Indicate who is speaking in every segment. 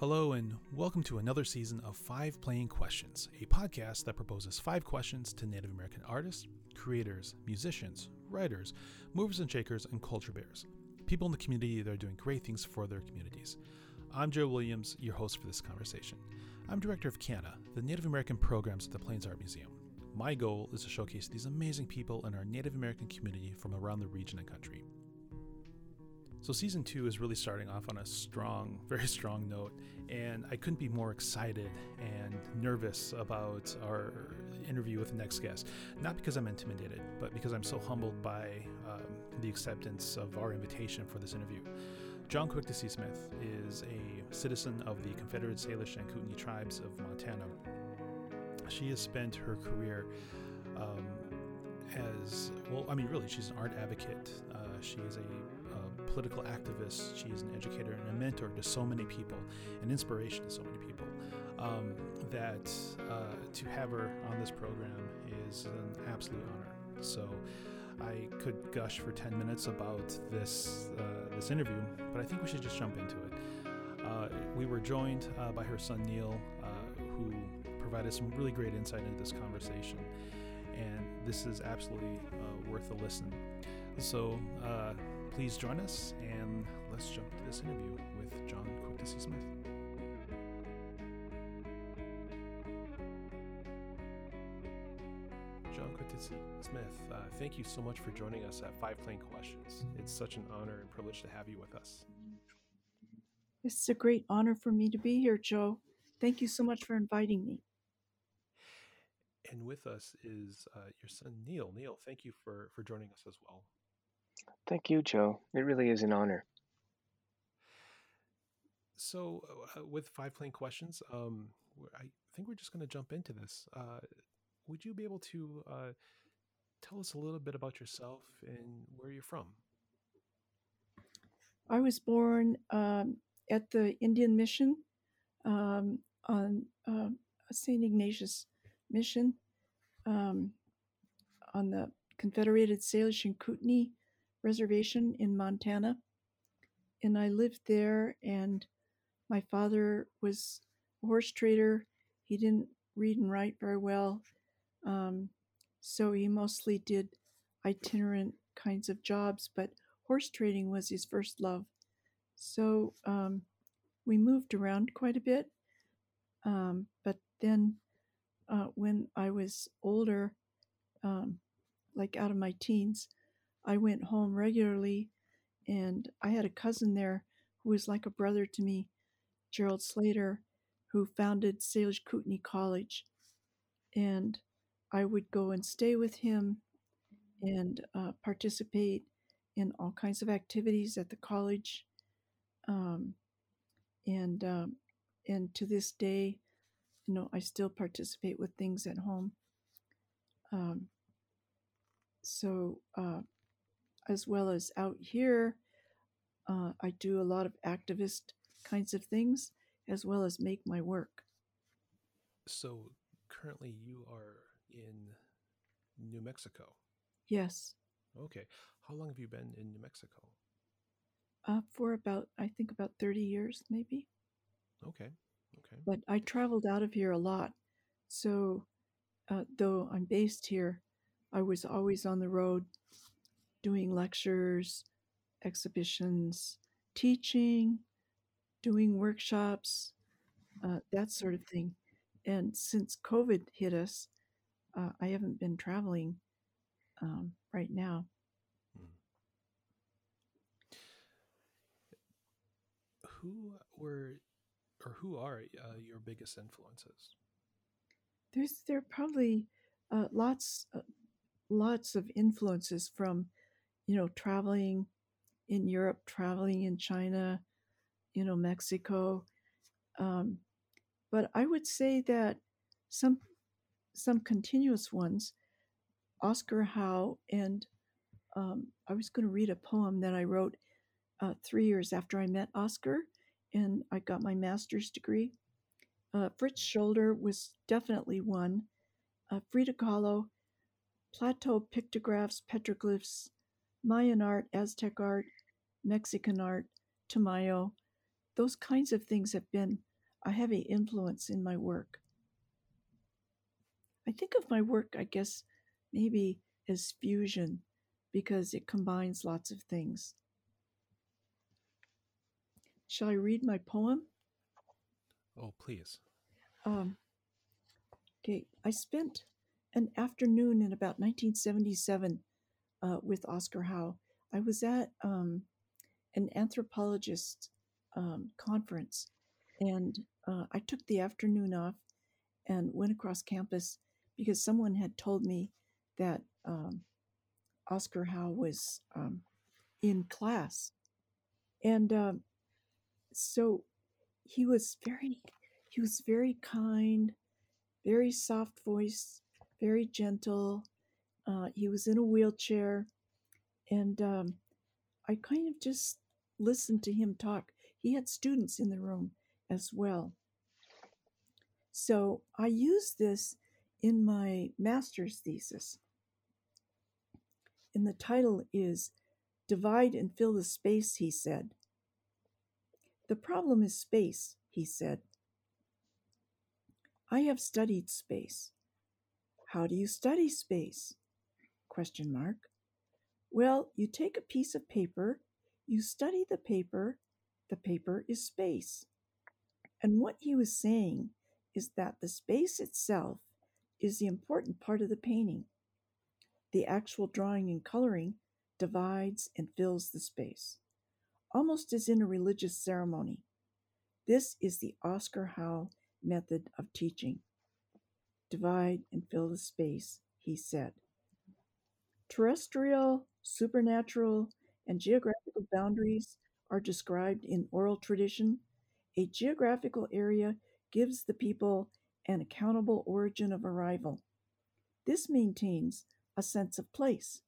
Speaker 1: Hello, and welcome to another season of Five Plain Questions, a podcast that proposes five questions to Native American artists, creators, musicians, writers, movers and shakers, and culture bears. People in the community that are doing great things for their communities. I'm Joe Williams, your host for this conversation. I'm director of CANA, the Native American programs at the Plains Art Museum. My goal is to showcase these amazing people in our Native American community from around the region and country. So, season two is really starting off on a strong, very strong note, and I couldn't be more excited and nervous about our interview with the next guest. Not because I'm intimidated, but because I'm so humbled by um, the acceptance of our invitation for this interview. Jaune Quick-to-See Smith is a citizen of the Confederate Salish and Kootenai tribes of Montana she has spent her career um, as well. I mean, really, she's an art advocate. Uh, she is a, political activist. She is an educator and a mentor to so many people, an inspiration to so many people. Um, that uh, to have her on this program is an absolute honor. So. I could gush for 10 minutes about this uh, this interview, but I think we should just jump into it. Uh, we were joined uh, by her son Neil, uh, who provided some really great insight into this conversation. And this is absolutely uh, worth a listen. So please join us and let's jump to this interview with Jaune Quick-to-See Smith. Jaune Quick-to-See Smith, uh, thank you so much for joining us at Five Plain Questions. It's such an honor and privilege to have you with us.
Speaker 2: It's a great honor for me to be here, Joe. Thank you so much for inviting me
Speaker 1: and with us is uh, your son Neil. Neil, thank you for for joining us as well.
Speaker 3: Thank you, Joe. It really is an honor.
Speaker 1: So, uh, with five plain questions, um, I think we're just going to jump into this. Uh, would you be able to uh, tell us a little bit about yourself and where you're from?
Speaker 2: I was born um, at the Indian Mission um, on uh, St. Ignatius mission um, on the Confederated Salish and Kootenai Reservation in Montana. And I lived there, and my father was a horse trader. He didn't read and write very well, um, so he mostly did itinerant kinds of jobs, but horse trading was his first love. So um, we moved around quite a bit. Um, but then uh, when I was older, um, like out of my teens, I went home regularly, and I had a cousin there who was like a brother to me, Gerald Slater, who founded Salish Kootenai College, and I would go and stay with him and uh, participate in all kinds of activities at the college. Um, and um, and to this day, you know, I still participate with things at home. Um, so, uh, as well as out here, uh, I do a lot of activist kinds of things as well as make my work.
Speaker 1: So, currently, you are in New Mexico.
Speaker 2: Yes.
Speaker 1: Okay. How long have you been in New Mexico?
Speaker 2: Uh, for about, I think, about 30 years, maybe.
Speaker 1: Okay. Okay.
Speaker 2: But I traveled out of here a lot. So, uh, though I'm based here, I was always on the road doing lectures, exhibitions, teaching, doing workshops, uh, that sort of thing. And since COVID hit us, uh, I haven't been traveling um, right now. Hmm.
Speaker 1: Who were or who are uh, your biggest influences?
Speaker 2: There's there are probably uh, lots uh, lots of influences from you know traveling in Europe, traveling in China, you know Mexico, um, but I would say that some some continuous ones, Oscar Howe and um, I was going to read a poem that I wrote uh, three years after I met Oscar and I got my master's degree. Uh, Fritz Scholder was definitely one. Uh, Frida Kahlo, Plateau pictographs, petroglyphs, Mayan art, Aztec art, Mexican art, Tamayo, those kinds of things have been a heavy influence in my work. I think of my work, I guess, maybe as fusion because it combines lots of things. Shall I read my poem?
Speaker 1: Oh, please.
Speaker 2: Um, okay, I spent an afternoon in about 1977 uh, with Oscar Howe. I was at um, an anthropologist um, conference, and uh, I took the afternoon off and went across campus because someone had told me that um, Oscar Howe was um, in class, and um, so he was very he was very kind, very soft voice, very gentle. Uh, he was in a wheelchair, and um, I kind of just listened to him talk. He had students in the room as well. So I used this in my master's thesis. And the title is Divide and Fill the Space, he said. The problem is space, he said. I have studied space. How do you study space? Question mark. Well, you take a piece of paper, you study the paper, the paper is space. And what he was saying is that the space itself is the important part of the painting. The actual drawing and coloring divides and fills the space, almost as in a religious ceremony. This is the Oscar Howe method of teaching. Divide and fill the space, he said. Terrestrial, supernatural, and geographical boundaries are described in oral tradition. A geographical area gives the people an accountable origin of arrival. This maintains a sense of place.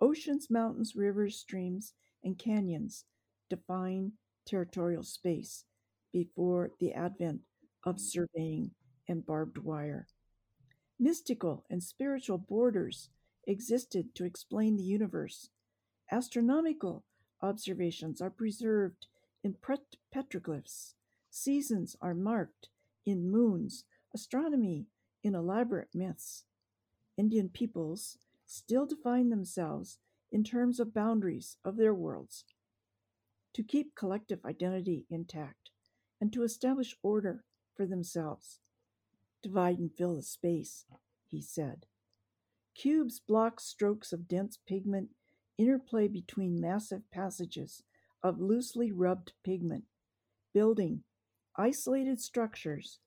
Speaker 2: Oceans, mountains, rivers, streams, and canyons define territorial space before the advent of surveying and barbed wire. Mystical and spiritual borders existed to explain the universe. Astronomical observations are preserved in petroglyphs. Seasons are marked in moons, astronomy in elaborate myths. Indian peoples still define themselves in terms of boundaries of their worlds. To keep collective identity intact and to establish order for themselves. Divide and fill the space, he said. Cubes block strokes of dense pigment interplay between massive passages of loosely rubbed pigment, building isolated structures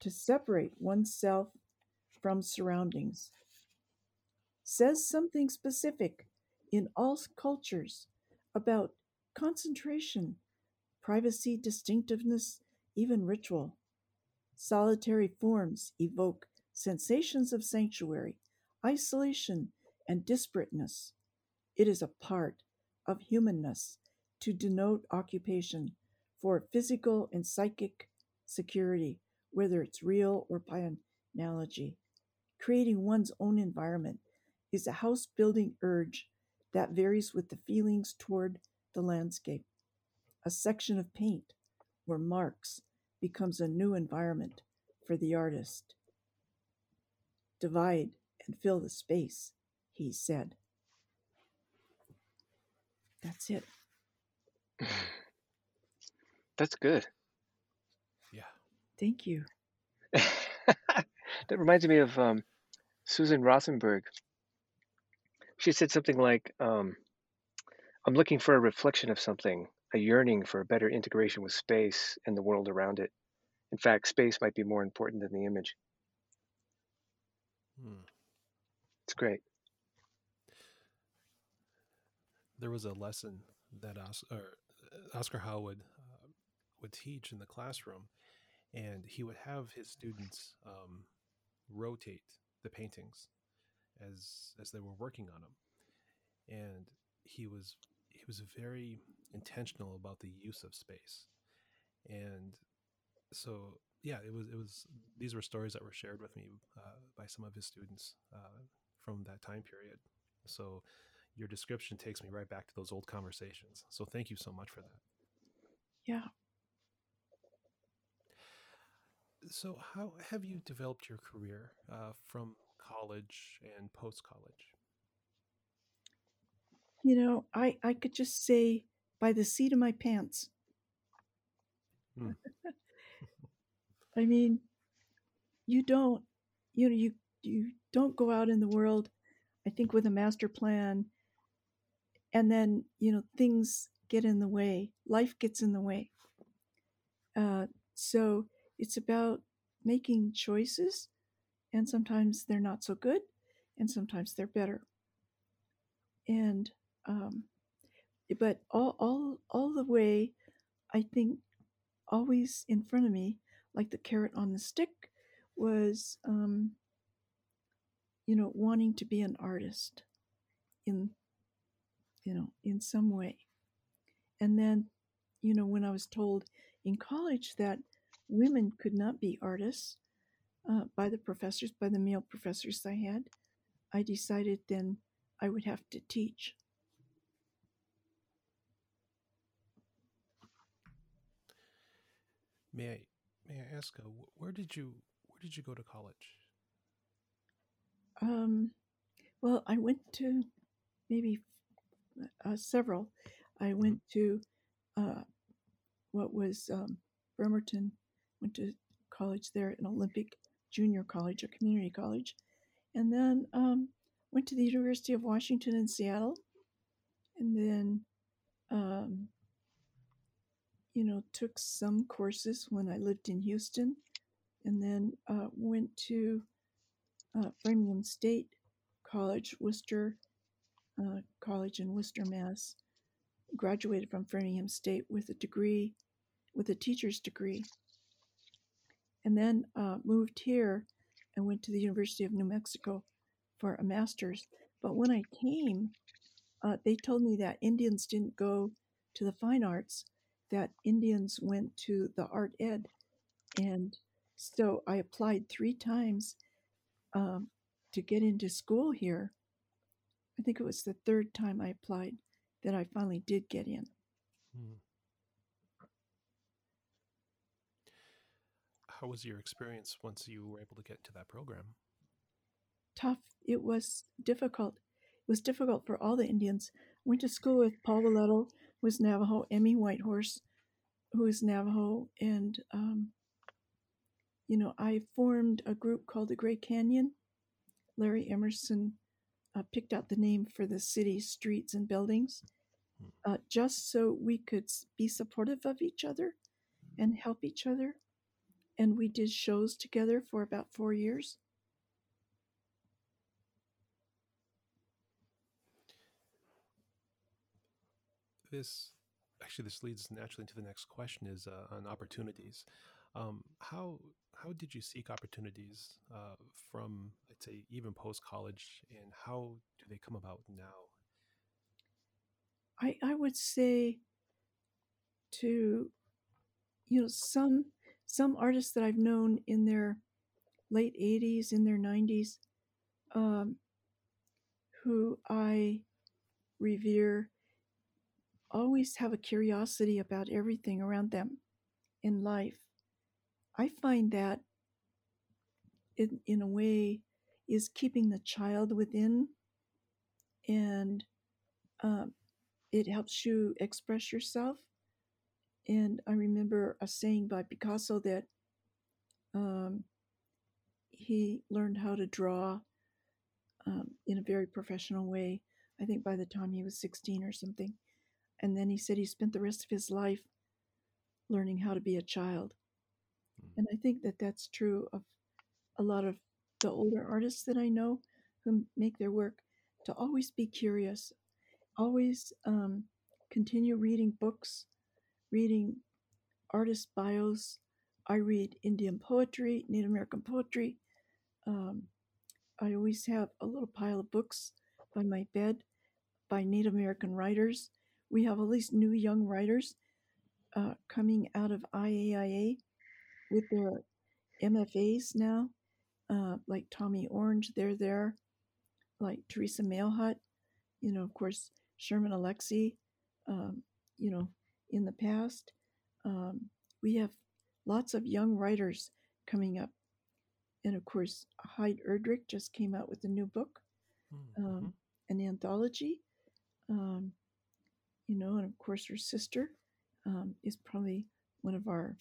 Speaker 2: to separate oneself from surroundings says something specific in all cultures about concentration, privacy, distinctiveness, even ritual. Solitary forms evoke sensations of sanctuary, isolation, and disparateness. It is a part of humanness to denote occupation for physical and psychic security, whether it's real or by analogy. Creating one's own environment is a house building urge that varies with the feelings toward the landscape. A section of paint or marks becomes a new environment for the artist. Divide and fill the space, he said. That's it.
Speaker 3: That's good.
Speaker 1: Yeah.
Speaker 2: Thank you.
Speaker 3: that reminds me of um, Susan Rosenberg she said something like, um, I'm looking for a reflection of something, a yearning for a better integration with space and the world around it. In fact, space might be more important than the image.
Speaker 1: Hmm.
Speaker 3: It's great.
Speaker 1: There was a lesson that Os- uh, Oscar would, uh, would teach in the classroom, and he would have his students um, rotate the paintings as as they were working on them, and he was he was very intentional about the use of space, and so yeah, it was it was these were stories that were shared with me uh, by some of his students uh, from that time period. So your description takes me right back to those old conversations. So thank you so much for that.
Speaker 2: Yeah.
Speaker 1: So, how have you developed your career uh, from college and post college?
Speaker 2: You know, I, I could just say by the seat of my pants.
Speaker 1: Hmm.
Speaker 2: I mean, you don't, you know, you you don't go out in the world, I think, with a master plan, and then you know things get in the way, life gets in the way. Uh, so it's about making choices, and sometimes they're not so good, and sometimes they're better. And um, but all all all the way, I think, always in front of me, like the carrot on the stick, was um, you know wanting to be an artist in you know in some way. And then, you know, when I was told in college that women could not be artists uh, by the professors, by the male professors I had, I decided then I would have to teach.
Speaker 1: May I may I ask uh, where did you where did you go to college?
Speaker 2: Um, well, I went to maybe uh, several. I went to uh, what was um, Bremerton, went to college there, an Olympic Junior College, a community college, and then um, went to the University of Washington in Seattle, and then, um, you know, took some courses when I lived in Houston, and then uh, went to Framingham State College, Worcester uh, College in Worcester, Mass. Graduated from Framingham State with a degree, with a teacher's degree, and then uh, moved here and went to the University of New Mexico for a master's. But when I came, uh, they told me that Indians didn't go to the fine arts, that Indians went to the art ed. And so I applied three times um, to get into school here. I think it was the third time I applied that I finally did get in.
Speaker 1: Hmm. How was your experience once you were able to get to that program?
Speaker 2: Tough. It was difficult. It was difficult for all the Indians. Went to school with Paul Valletto, who was Navajo, Emmi Whitehorse, who is Navajo, and um, you know, I formed a group called the Grey Canyon. Larry Emerson uh, picked out the name for the city streets and buildings, uh, just so we could be supportive of each other and help each other. And we did shows together for about four years.
Speaker 1: This actually this leads naturally into the next question is uh, on opportunities. Um, how how did you seek opportunities uh, from I'd say even post college, and how do they come about now?
Speaker 2: I, I would say to you know some some artists that I've known in their late 80s, in their 90s, um, who I revere, always have a curiosity about everything around them in life. I find that in, in a way is keeping the child within and um, it helps you express yourself. And I remember a saying by Picasso that um, he learned how to draw um, in a very professional way, I think by the time he was 16 or something. And then he said he spent the rest of his life learning how to be a child.
Speaker 1: Mm.
Speaker 2: And I think that that's true of a lot of the older artists that I know who make their work to always be curious, always um, continue reading books, reading artist bios. I read Indian poetry, Native American poetry. Um, I always have a little pile of books by my bed by Native American writers. We have all these new young writers uh, coming out of IAIA with their MFAs now, uh, like Tommy Orange, they're there, like Terese Mailhot, you know, of course, Sherman Alexie, um, you know, in the past. Um, we have lots of young writers coming up. And of course, Heid Erdrich just came out with a new book,
Speaker 1: Mm-hmm.
Speaker 2: um, an anthology. Um, you know, and of course, her sister um, is probably one of our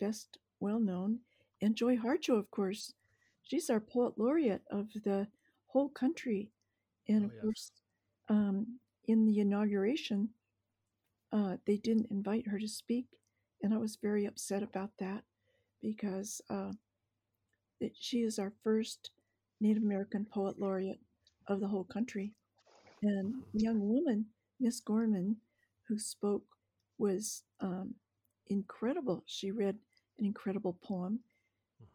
Speaker 2: best well known. And Joy Harjo, of course, she's our poet laureate of the whole country. And
Speaker 1: Oh,
Speaker 2: of
Speaker 1: yes.
Speaker 2: course, um, in the inauguration, uh, they didn't invite her to speak. And I was very upset about that because uh, that she is our first Native American poet laureate of the whole country. And the young woman, Miss Gorman, who spoke, was um, incredible. She read an incredible poem,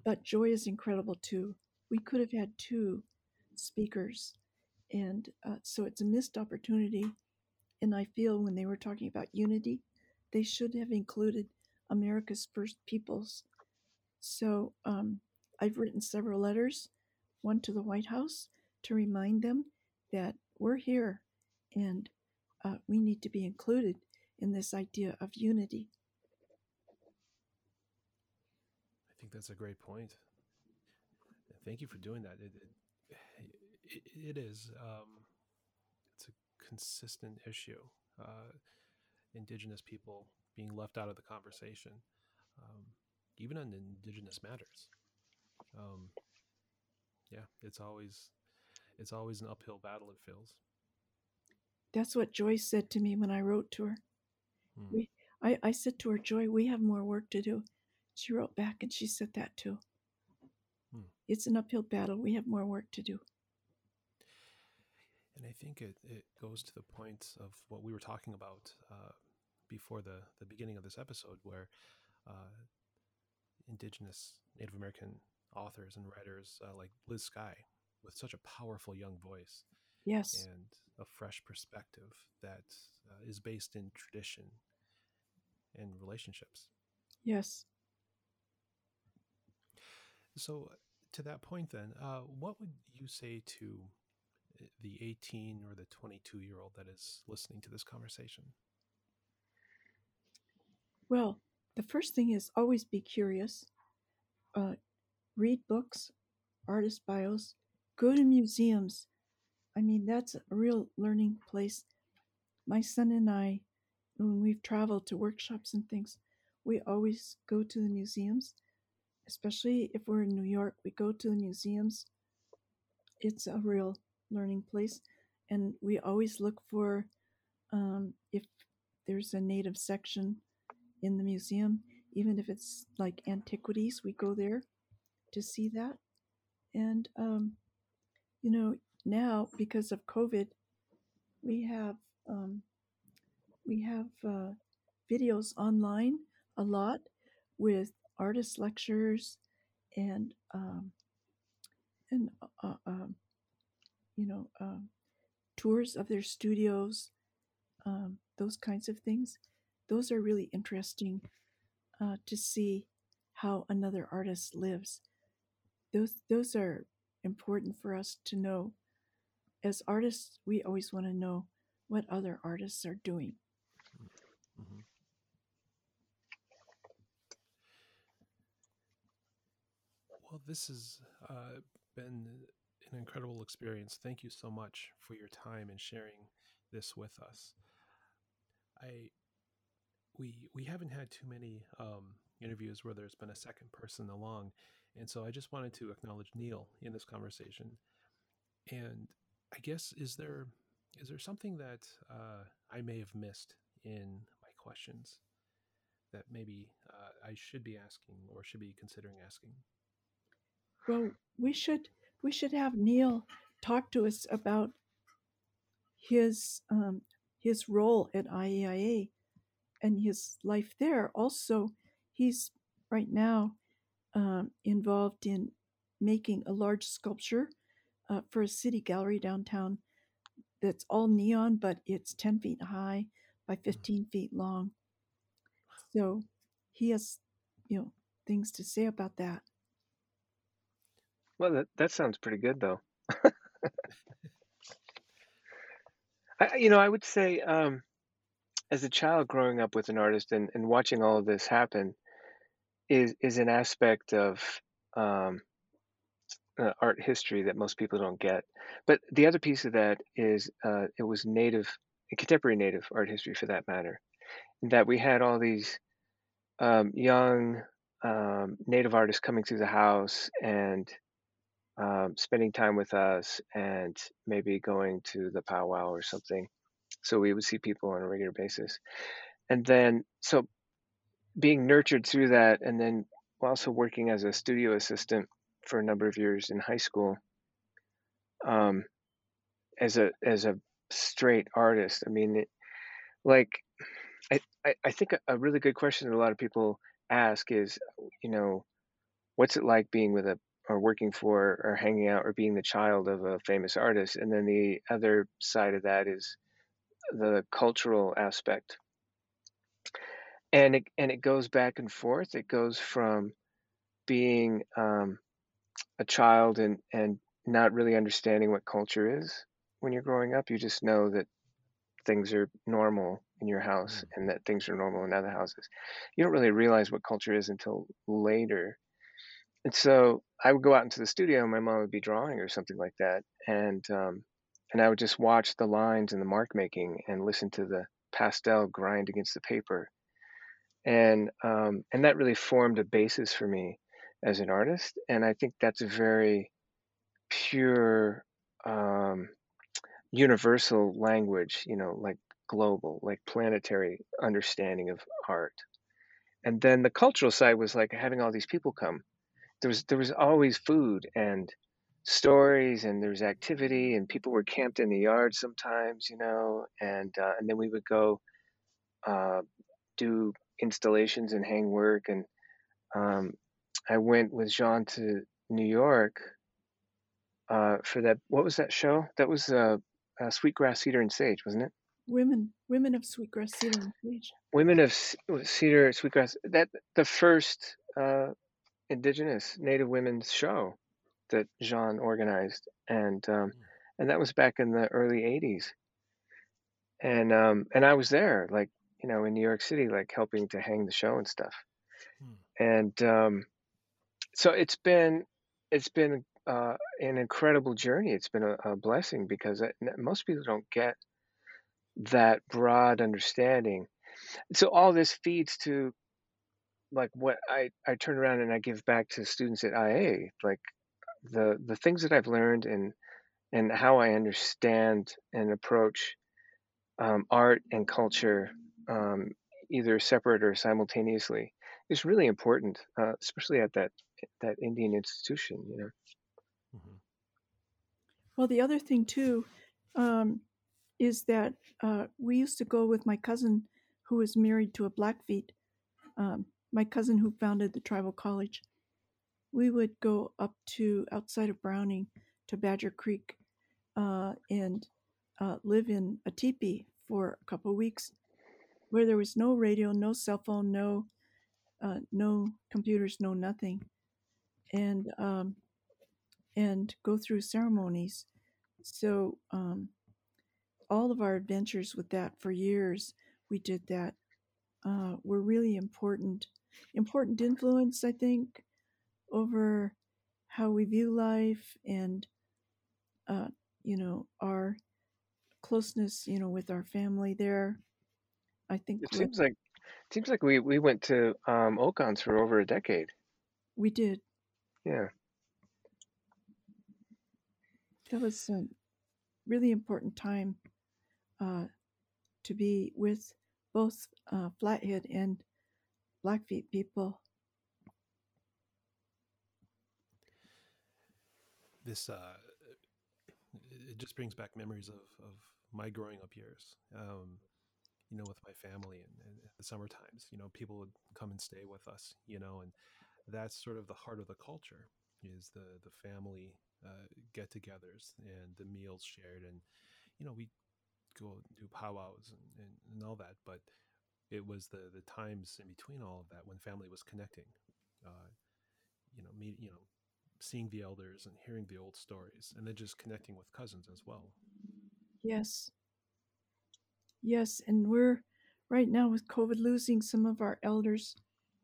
Speaker 2: but Joy is incredible too. We could have had two speakers, and uh, so it's a missed opportunity. And I feel when they were talking about unity, they should have included America's first peoples. So um, I've written several letters, one to the White House to remind them that we're here and uh, we need to be included in this idea of unity.
Speaker 1: I think that's a great point. Thank you for doing that. It, it, it, is. Um, it's a consistent issue. Uh, indigenous people being left out of the conversation, um, even on indigenous matters. Um, yeah, it's always it's always an uphill battle. It feels.
Speaker 2: That's what Joyce said to me when I wrote to her.
Speaker 1: Hmm.
Speaker 2: We, I, I said to her, Joy, we have more work to do. She wrote back and she said that too.
Speaker 1: Hmm.
Speaker 2: It's an uphill battle. We have more work to do.
Speaker 1: And I think it, it goes to the point of what we were talking about uh, before the, the beginning of this episode, where uh, indigenous Native American authors and writers uh, like Liz Sky, with such a powerful young voice
Speaker 2: Yes.
Speaker 1: and a fresh perspective that uh, is based in tradition and relationships.
Speaker 2: Yes.
Speaker 1: So, to that point, then, uh, what would you say to uh, the 18 or the 22 year old that is listening to this conversation?
Speaker 2: Well, the first thing is always be curious. Uh, read books, artist bios, go to museums. I mean, that's a real learning place. My son and I, when we've traveled to workshops and things, we always go to the museums, especially if we're in New York, we go to the museums. It's a real learning place. And we always look for um, if there's a native section in the museum, even if it's like antiquities, we go there to see that. And, um, you know, now because of COVID, we have um, we have uh, videos online a lot with artist lectures and um, and uh, um, you know um, tours of their studios, um, those kinds of things. Those are really interesting uh, to see how another artist lives. Those those are important for us to know. As artists, we always want to know what other artists are doing.
Speaker 1: Well, this has uh, been an incredible experience. Thank you so much for your time and sharing this with us. I we we haven't had too many um, interviews where there's been a second person along, and so I just wanted to acknowledge Neil in this conversation. And I guess is there is there something that uh, I may have missed in my questions that maybe uh, I should be asking or should be considering asking?
Speaker 2: Well, we should we should have Neil talk to us about his um, his role at IAIA and his life there. Also, he's right now um, involved in making a large sculpture uh, for a city gallery downtown that's all neon, but it's 10 feet high by 15 feet long. So he has, you know, things to say about that.
Speaker 3: Well, that, that sounds pretty good, though. I, you know, I would say, um, as a child growing up with an artist and, and watching all of this happen, is is an aspect of um, uh, art history that most people don't get. But the other piece of that is uh, it was native, contemporary native art history for that matter, that we had all these um, young um, native artists coming through the house and um, spending time with us and maybe going to the powwow or something. So we would see people on a regular basis. And then, so being nurtured through that, and then also working as a studio assistant for a number of years in high school, um, as a as a straight artist. I mean, it, like, I, I I think a, a really good question that a lot of people ask is, you know, what's it like being with a or working for or hanging out or being the child of a famous artist and then the other side of that is the cultural aspect. And it and it goes back and forth. It goes from being um, a child and and not really understanding what culture is when you're growing up. You just know that things are normal in your house and that things are normal in other houses. You don't really realize what culture is until later and so I would go out into the studio, and my mom would be drawing or something like that, and um, and I would just watch the lines and the mark making and listen to the pastel grind against the paper, and um, and that really formed a basis for me as an artist, and I think that's a very pure, um, universal language, you know, like global, like planetary understanding of art. And then the cultural side was like having all these people come there was there was always food and stories and there was activity and people were camped in the yard sometimes you know and uh, and then we would go uh, do installations and hang work and um, I went with Jean to New York uh, for that what was that show that was uh, uh, Sweetgrass Cedar and Sage wasn't it
Speaker 2: Women, women of Sweetgrass Cedar and Sage.
Speaker 3: Women of Cedar Sweetgrass that the first uh, indigenous native women's show that Jean organized, and um,
Speaker 1: Hmm.
Speaker 3: and that was back in the early '80s. And um, and I was there, like you know, in New York City, like helping to hang the show and stuff.
Speaker 1: Hmm.
Speaker 3: And um, so it's been it's been uh, an incredible journey. It's been a, a blessing because most people don't get that broad understanding. So all this feeds to like what I, I turn around and I give back to students at IA, like the the things that I've learned and and how I understand and approach um, art and culture, um, either separate or simultaneously, is really important, uh, especially at that that Indian institution. You know.
Speaker 1: Mhm.
Speaker 2: Well, the other thing too um, is that uh, we used to go with my cousin who was married to a Blackfeet, um, my cousin who founded the tribal college. We would go up to outside of Browning to Badger Creek uh, and uh, live in a teepee for a couple weeks where there was no radio, no cell phone, no uh, no computers, no nothing, and um, and go through ceremonies. So um, all of our adventures with that for years, we did that. Uh, were really important, important influence, I think, over how we view life and, uh, you know, our closeness, you know, with our family there. I think
Speaker 3: It seems like it seems like we we went to um, Okans for over a decade.
Speaker 2: we did.
Speaker 3: Yeah.
Speaker 2: That was a really important time uh, to be with both uh, Flathead and Blackfeet people.
Speaker 1: This uh, it just brings back memories of, of my growing up years. Um, you know, with my family and, and the summer times, you know, people would come and stay with us, you know, and that's sort of the heart of the culture is the the family uh, get-togethers and the meals shared, and you know, we go do powwows and, and, and all that, but it was the the times in between all of that when family was connecting, uh, you know, me, you know, seeing the elders and hearing the old stories, and then just connecting with cousins as well.
Speaker 2: Yes. Yes. And we're right now with COVID losing some of our elders.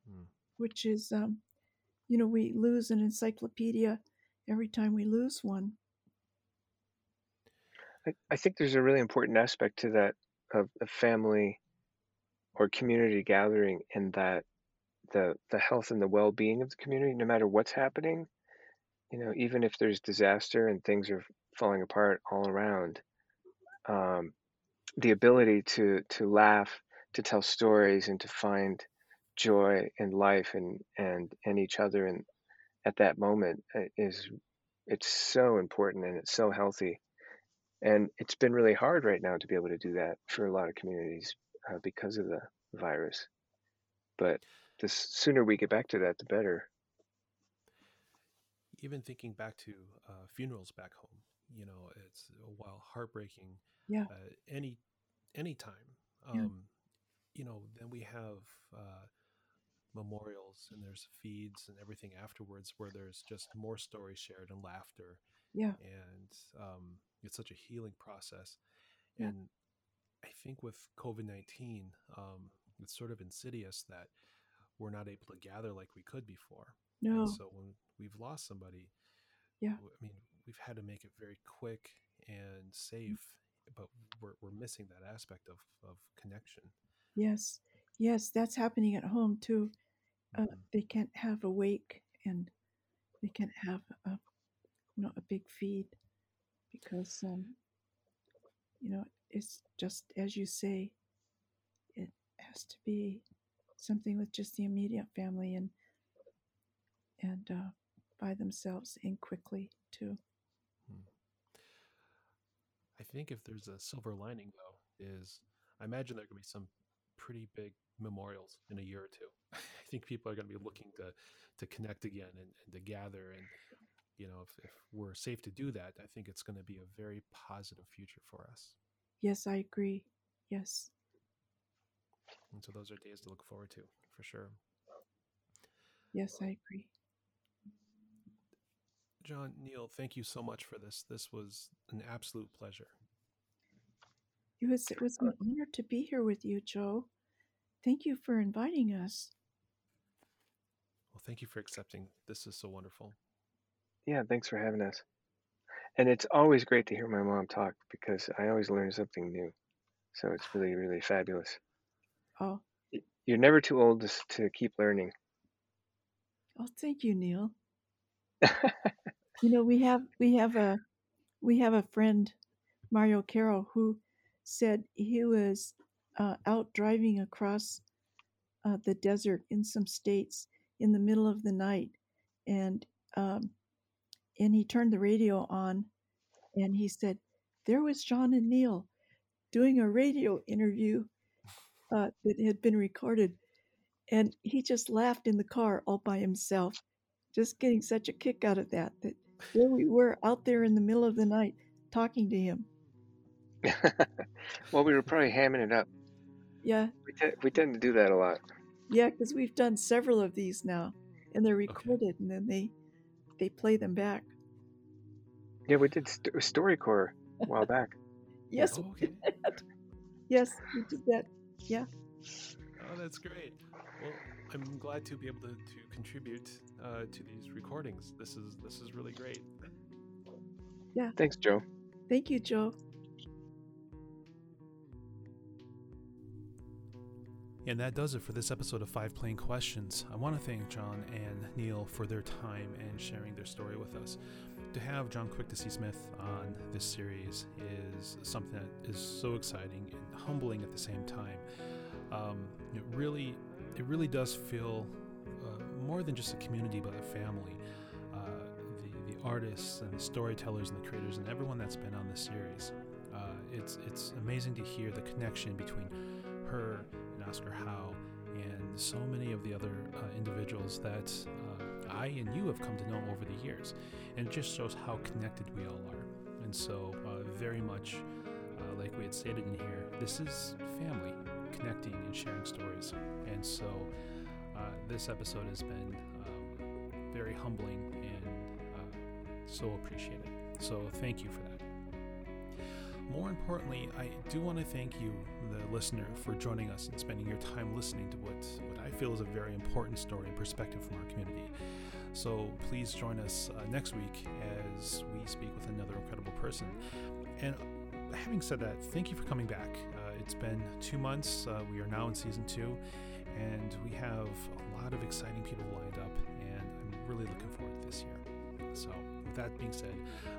Speaker 1: Mm.
Speaker 2: which is, um, you know, we lose an encyclopedia every time we lose one.
Speaker 3: I, I think there's a really important aspect to that of a family or community gathering and that the the health and the well-being of the community no matter what's happening you know even if there's disaster and things are falling apart all around um, the ability to to laugh to tell stories and to find joy in life and and and each other and at that moment uh, is it's so important and it's so healthy. And it's been really hard right now to be able to do that for a lot of communities uh, because of the virus but the sooner we get back to that the better
Speaker 1: even thinking back to uh, funerals back home you know it's while heartbreaking
Speaker 2: Yeah.
Speaker 1: uh, any any time
Speaker 2: Yeah.
Speaker 1: um, you know then we have uh, memorials and there's feeds and everything afterwards where there's just more stories shared and laughter
Speaker 2: Yeah.
Speaker 1: and um, it's such a healing process
Speaker 2: Yeah.
Speaker 1: and i think with covid-19 um, it's sort of insidious that we're not able to gather like we could before
Speaker 2: No.
Speaker 1: and so when we've lost somebody
Speaker 2: Yeah.
Speaker 1: i mean we've had to make it very quick and safe but we're, we're missing that aspect of, of connection
Speaker 2: Yes. Yes, that's happening at home too. Uh,
Speaker 1: Mhm.
Speaker 2: they can't have a wake and they can't have a you know a big feed because um, you know it's just as you say it has to be something with just the immediate family and and uh, by themselves and quickly too
Speaker 1: I think if there's a silver lining though, is I imagine there are going to be some pretty big memorials in a year or two. I think people are going to be looking to to connect again and, and to gather and you know if, if we're safe to do that, I think it's going to be a very positive future for us.
Speaker 2: Yes i agree yes
Speaker 1: And so those are days to look forward to for sure.
Speaker 2: yes i agree
Speaker 1: Jaune, Neil, thank you so much for this. This was an absolute pleasure.
Speaker 2: it was it was an honor to be here with you joe thank you for inviting us
Speaker 1: Well, thank you for accepting. This is so wonderful.
Speaker 3: yeah thanks for having us and it's always great to hear my mom talk because i always learn something new so it's really really fabulous.
Speaker 2: Oh.
Speaker 3: You're never too old to, to keep learning.
Speaker 2: Oh thank you neil. You know, we have we have a we have a friend, Mario Carroll, who said he was uh, out driving across uh, the desert in some states in the middle of the night, and um, and he turned the radio on, and he said there was Jaune and Neil doing a radio interview uh, that had been recorded, and he just laughed in the car all by himself, just getting such a kick out of that. That there we were out there in the middle of the night talking to him.
Speaker 3: well we were probably hamming it up
Speaker 2: Yeah,
Speaker 3: we, te- we tend to do that a lot
Speaker 2: yeah, because we've done several of these now, and they're recorded, and then they they play them back.
Speaker 3: Yeah we did st- storycorps a while back
Speaker 2: Yes,
Speaker 1: Oh, okay.
Speaker 2: yes, we did that. Yeah.
Speaker 1: Oh, that's great. Well, I'm glad to be able to, to contribute uh, to these recordings. This is this is really great. Yeah.
Speaker 3: Thanks joe
Speaker 2: Thank you, Joe.
Speaker 1: And that does it for this episode of Five Plain Questions. I want to thank Jaune and Neil for their time and sharing their story with us. To have Jaune Quick-to-See Smith on this series is something that is so exciting and humbling at the same time. Um, it really, it really does feel uh, more than just a community, but a family. Uh, the the artists and the storytellers and the creators and everyone that's been on this series. Uh, it's it's amazing to hear the connection between her Oscar Howe and so many of the other uh, individuals that uh, I and you have come to know over the years. And it just shows how connected we all are. And so, uh, very much uh, like we had stated in here, this is family connecting and sharing stories. And so, uh, this episode has been um, very humbling and so appreciated. So, thank you for that. More importantly, I do want to thank you, the listener, for joining us and spending your time listening to what, what I feel is a very important story and perspective from our community. So please join us uh, next week as we speak with another incredible person. And having said that, thank you for coming back. Uh, it's been two months. Uh, we are now in season two, and we have a lot of exciting people lined up, and I'm really looking forward to this year. So, with that being said,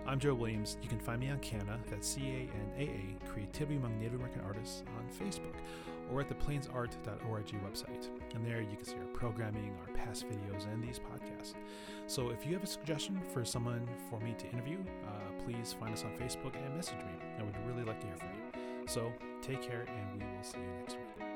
Speaker 1: I'm Joe Williams. You can find me on CANA, that's C A N A A, Creativity Among Native American Artists, on Facebook or at the plainsart.org website. And there you can see our programming, our past videos, and these podcasts. So if you have a suggestion for someone for me to interview, uh, please find us on Facebook and message me. I would really like to hear from you. So take care, and we will see you next week.